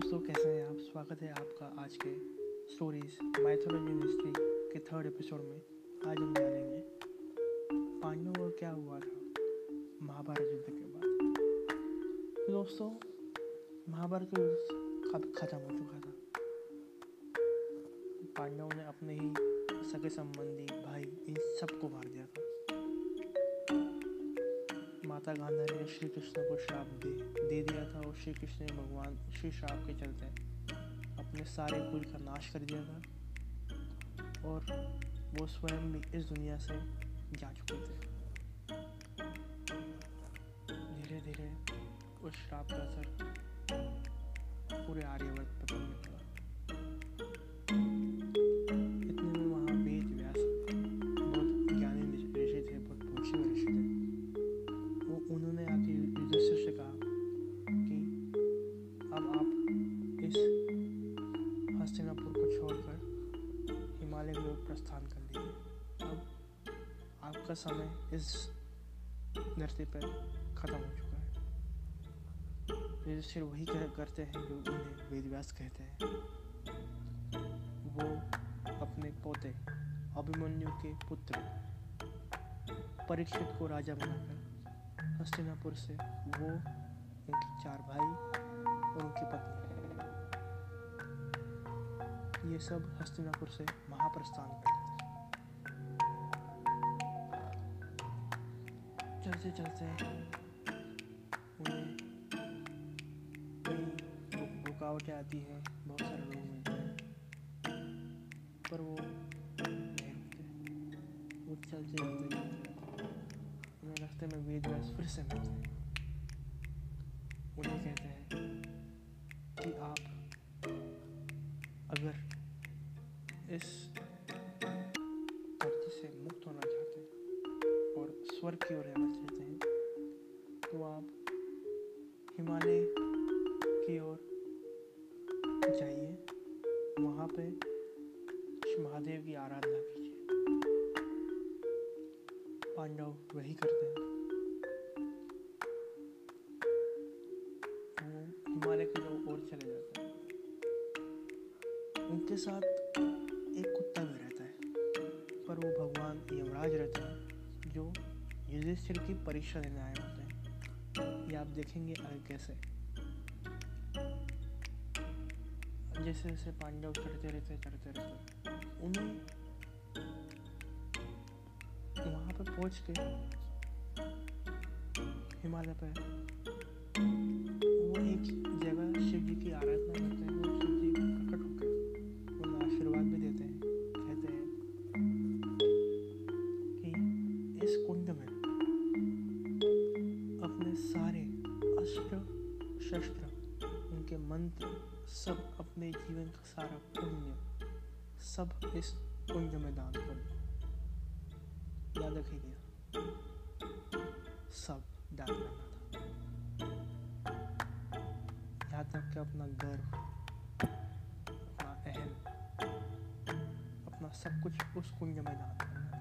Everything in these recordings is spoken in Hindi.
दोस्तों, कैसे हैं आप? स्वागत है आपका आज के स्टोरीज माइथोलॉजी हिस्ट्री के थर्ड एपिसोड में। आज हम जानेंगे पांडवों को क्या हुआ था महाभारत युद्ध के बाद। तो दोस्तों, महाभारत युद्ध कब खत्म हो चुका था। पांडवों ने अपने ही सगे संबंधी भाई इन सबको मार दिया था। माता गांधारी ने श्री कृष्ण को श्राप दे दे दिया था और श्री कृष्ण ने भगवान श्री श्राप के चलते अपने सारे कुल का नाश कर दिया था और वो स्वयं भी इस दुनिया से जा चुके थे। धीरे धीरे उस श्राप का असर पूरे आर्यवर्त पर पड़ने लगा। प्रस्थान कर लीजिए अब आपका समय इस धरती पर ख़त्म हो चुका है। युधिष्ठिर वही कह करते हैं जो उन्हें वेदव्यास कहते हैं। वो अपने पोते अभिमन्यु के पुत्र परीक्षित को राजा बनाकर हस्तिनापुर से वो ये सब हस्तिनापुर से महाप्रस्थान कर चलते चलते। उन्हें रुकावटें आती हैं, बहुत सारे लोग मिलते हैं। पर वो नहीं वो चलते चलते चलते। उन्हें रास्ते में वेद व्यास फिर से मिलते हैं। उन्हें कहते हैं कि आप इस धरती से मुक्त होना चाहते हैं और स्वर्ग की ओर जाना चाहते हैं तो आप हिमालय की ओर जाइए वहाँ पे महादेव की आराधना कीजिए पांडव वही करते हैं। यमराज रहते हैं, जो युधिष्ठिर की परीक्षा देने आए होते हैं। ये आप देखेंगे आगे कैसे। जैसे जैसे पांडव चढ़ते रहते चढ़ते रहते, उन्हें वहाँ पर पहुँच के हिमालय पर वो एक जगह शिव रखिएगा सब दान करना था। यहाँ तक कि अपना गर्व, अपना अहम, अपना सब कुछ उस कुंज में दान करना था।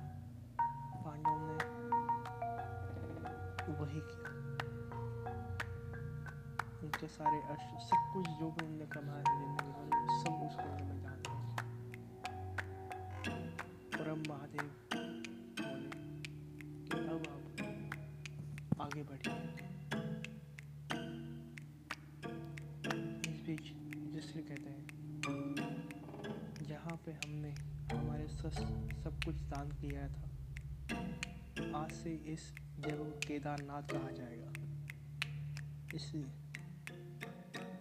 पांडव ने वही किया। उनके सारे अश्व, सब कुछ जो भी उनने कमाया आगे बढ़िए। इस बीच जिससे कहते हैं जहाँ पे हमने हमारे सस सब कुछ दान किया था। आज से इस जगह केदारनाथ कहा जाएगा। इसलिए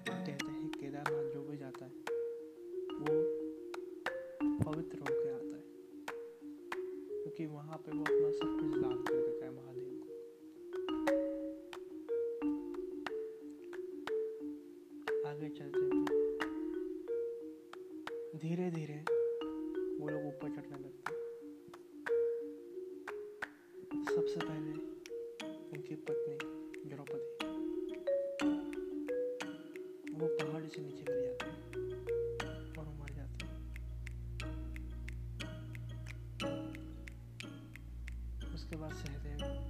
कहते हैं, केदारनाथ जो भी जाता है, वो पवित्र होकर आता है। क्योंकि वहाँ पे वो अपना सब कुछ दान कर देता है। धीरे धीरे वो लोग ऊपर चढ़ने लगते सबसे पहले उनकी पत्नी द्रौपदी, वो पहाड़ से नीचे गिर जाते और मर जाते उसके बाद सहदेव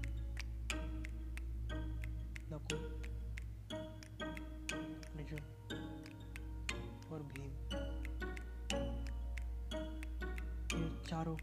है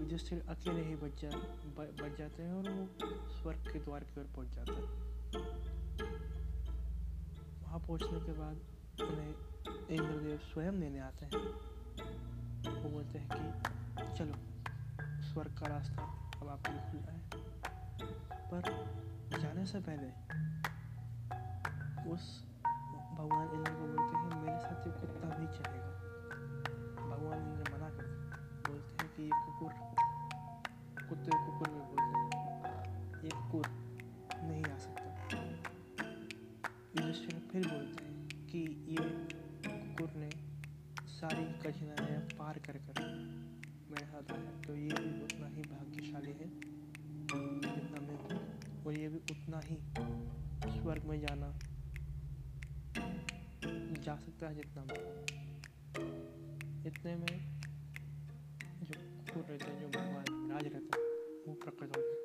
युधिष्ठिर अकेले ही बच जा बच जाते हैं और वो स्वर्ग के द्वार की ओर पहुँच जाता है वहाँ पहुँचने के बाद उन्हें इंद्रदेव स्वयं लेने आते हैं। वो बोलते हैं कि, चलो, स्वर्ग का रास्ता अब आपके लिए खुला है। पर जाने से पहले उस भगवान इंद्र को बोलते हैं, मेरे साथ ये कुत्ता भी चलेगा। भगवान इंद्र मना करते बोलते हैं कि ये कुकुर, कुत्ते कुकुर पार कर कर मेरे साथ आया तो ये भी उतना ही भाग्यशाली है जितना मैं हूँ। और ये भी उतना ही स्वर्ग में जाना, जा सकता है जितना मैं इतने में जो खुद रहते हैं, जो भगवान राज रहता है, वो प्रकट होते हैं।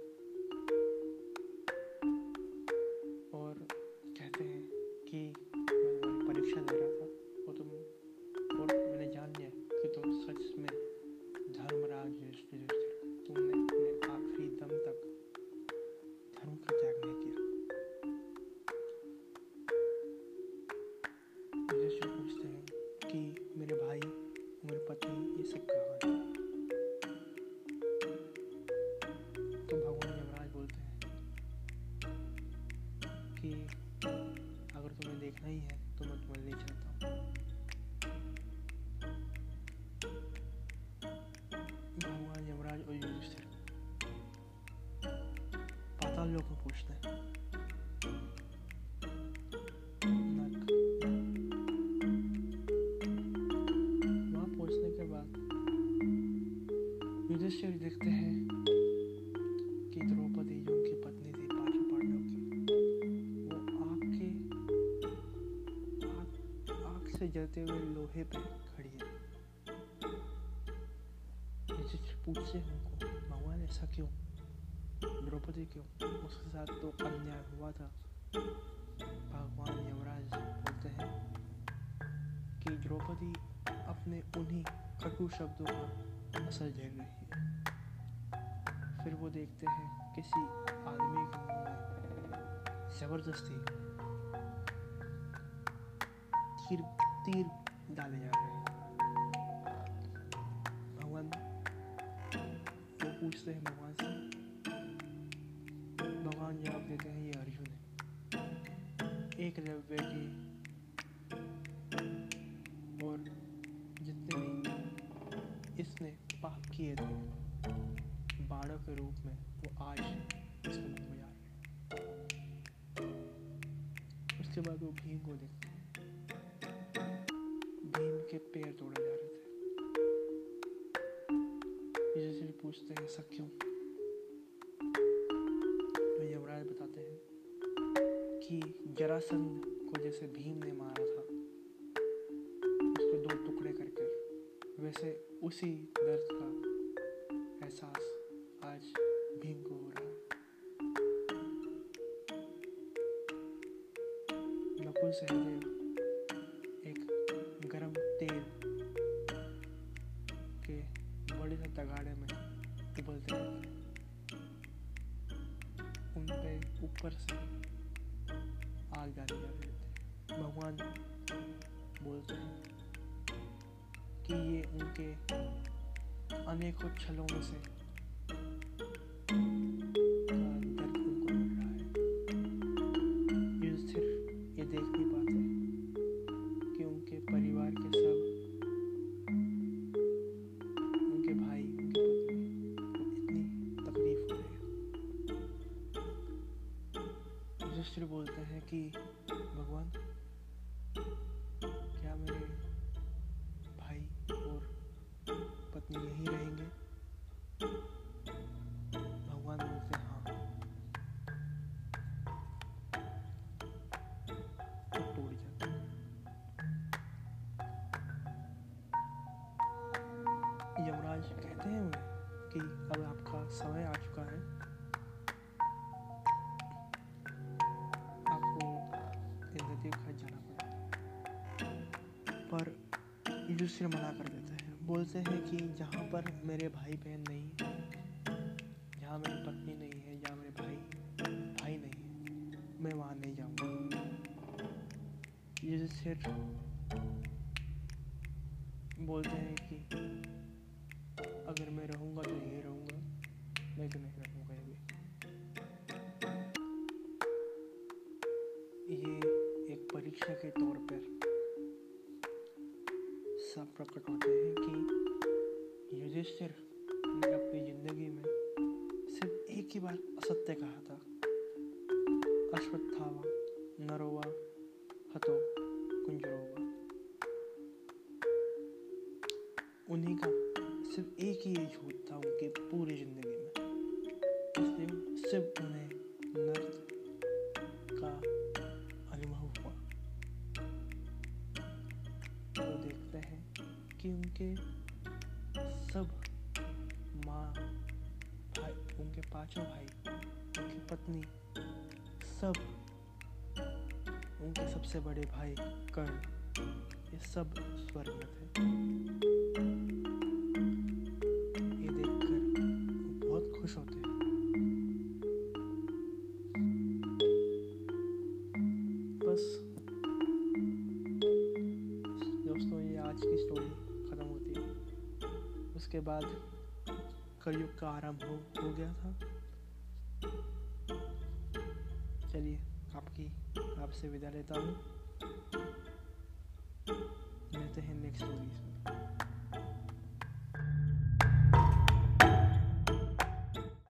लोक में पूछते हैं के देखते हैं कि द्रौपदी जो उनकी पत्नी थी पांडव की वो आग के आग से जलते हुए लोहे पे खड़ी है पूछते हैं उनको भगवान ऐसा क्यों द्रौपदी क्यों उसके साथ तो अन्याय हुआ था। भगवान यमराज बोलते हैं कि द्रौपदी अपने उन्हीं कटु शब्दों का असर झेल रही है। फिर वो देखते हैं किसी आदमी के मुँह में ज़बरदस्ती तीर तीर डाले जा रहे हैं। भगवान वो पूछते हैं, भगवान से भगवान जवाब देते हैं ये अर्जुन है एक लव्य की और जितने भी इसने पाप किए थे बाड़ों के रूप में, वो आज इसके में रहे उसके बाद वो भीम को देखते हैं। भीम के पैर तोड़े जा रहे थे। युधिष्ठिर पूछते हैं, ऐसा क्यों? कि जरासंध को जैसे भीम ने मारा था उसके दो टुकड़े करके, वैसे उसी दर्द का एहसास आज भीम को हो रहा है। नकुल सहदेव, एक गरम तेल के बड़े से तगाड़े में उबलते रहते उन पे ऊपर से आग डाली जा रहे थे भगवान बोलते हैं कि ये उनके अनेकों छलों में से पर युधिष्ठिर मना कर देते हैं, बोलते हैं कि जहाँ पर मेरे भाई बहन नहीं जहाँ मेरी पत्नी नहीं है, जहाँ मेरे भाई भाई नहीं है, मैं वहाँ नहीं जाऊँगा। युधिष्ठिर बोलते हैं कि अगर मैं रहूँगा तो यही रहूँगा नहीं तो नहीं रहूँगा ये ये एक परीक्षा के तौर पर सब प्रकट होते हैं कि युधिष्ठिर ने अपनी ज़िंदगी में सिर्फ़ एक ही बार असत्य कहा था। अश्वत्थावा नरोवा, हतो, कुंजरोवा। उन्हीं का सिर्फ़ एक ही झूठ था उनकी पूरी ज़िंदगी में। दिन सिर्फ़ उन्हें नर्क उनके सब माँ भाई, उनके पाँचों भाई, उनकी पत्नी, सब, उनके सबसे बड़े भाई कर्ण, ये सब स्वर्ग में थे। उसके बाद कलयुग का आरंभ हो, हो गया था। चलिए आपकी आपसे विदा लेता हूँ। मिलते हैं नेक्स्ट स्टोरीज में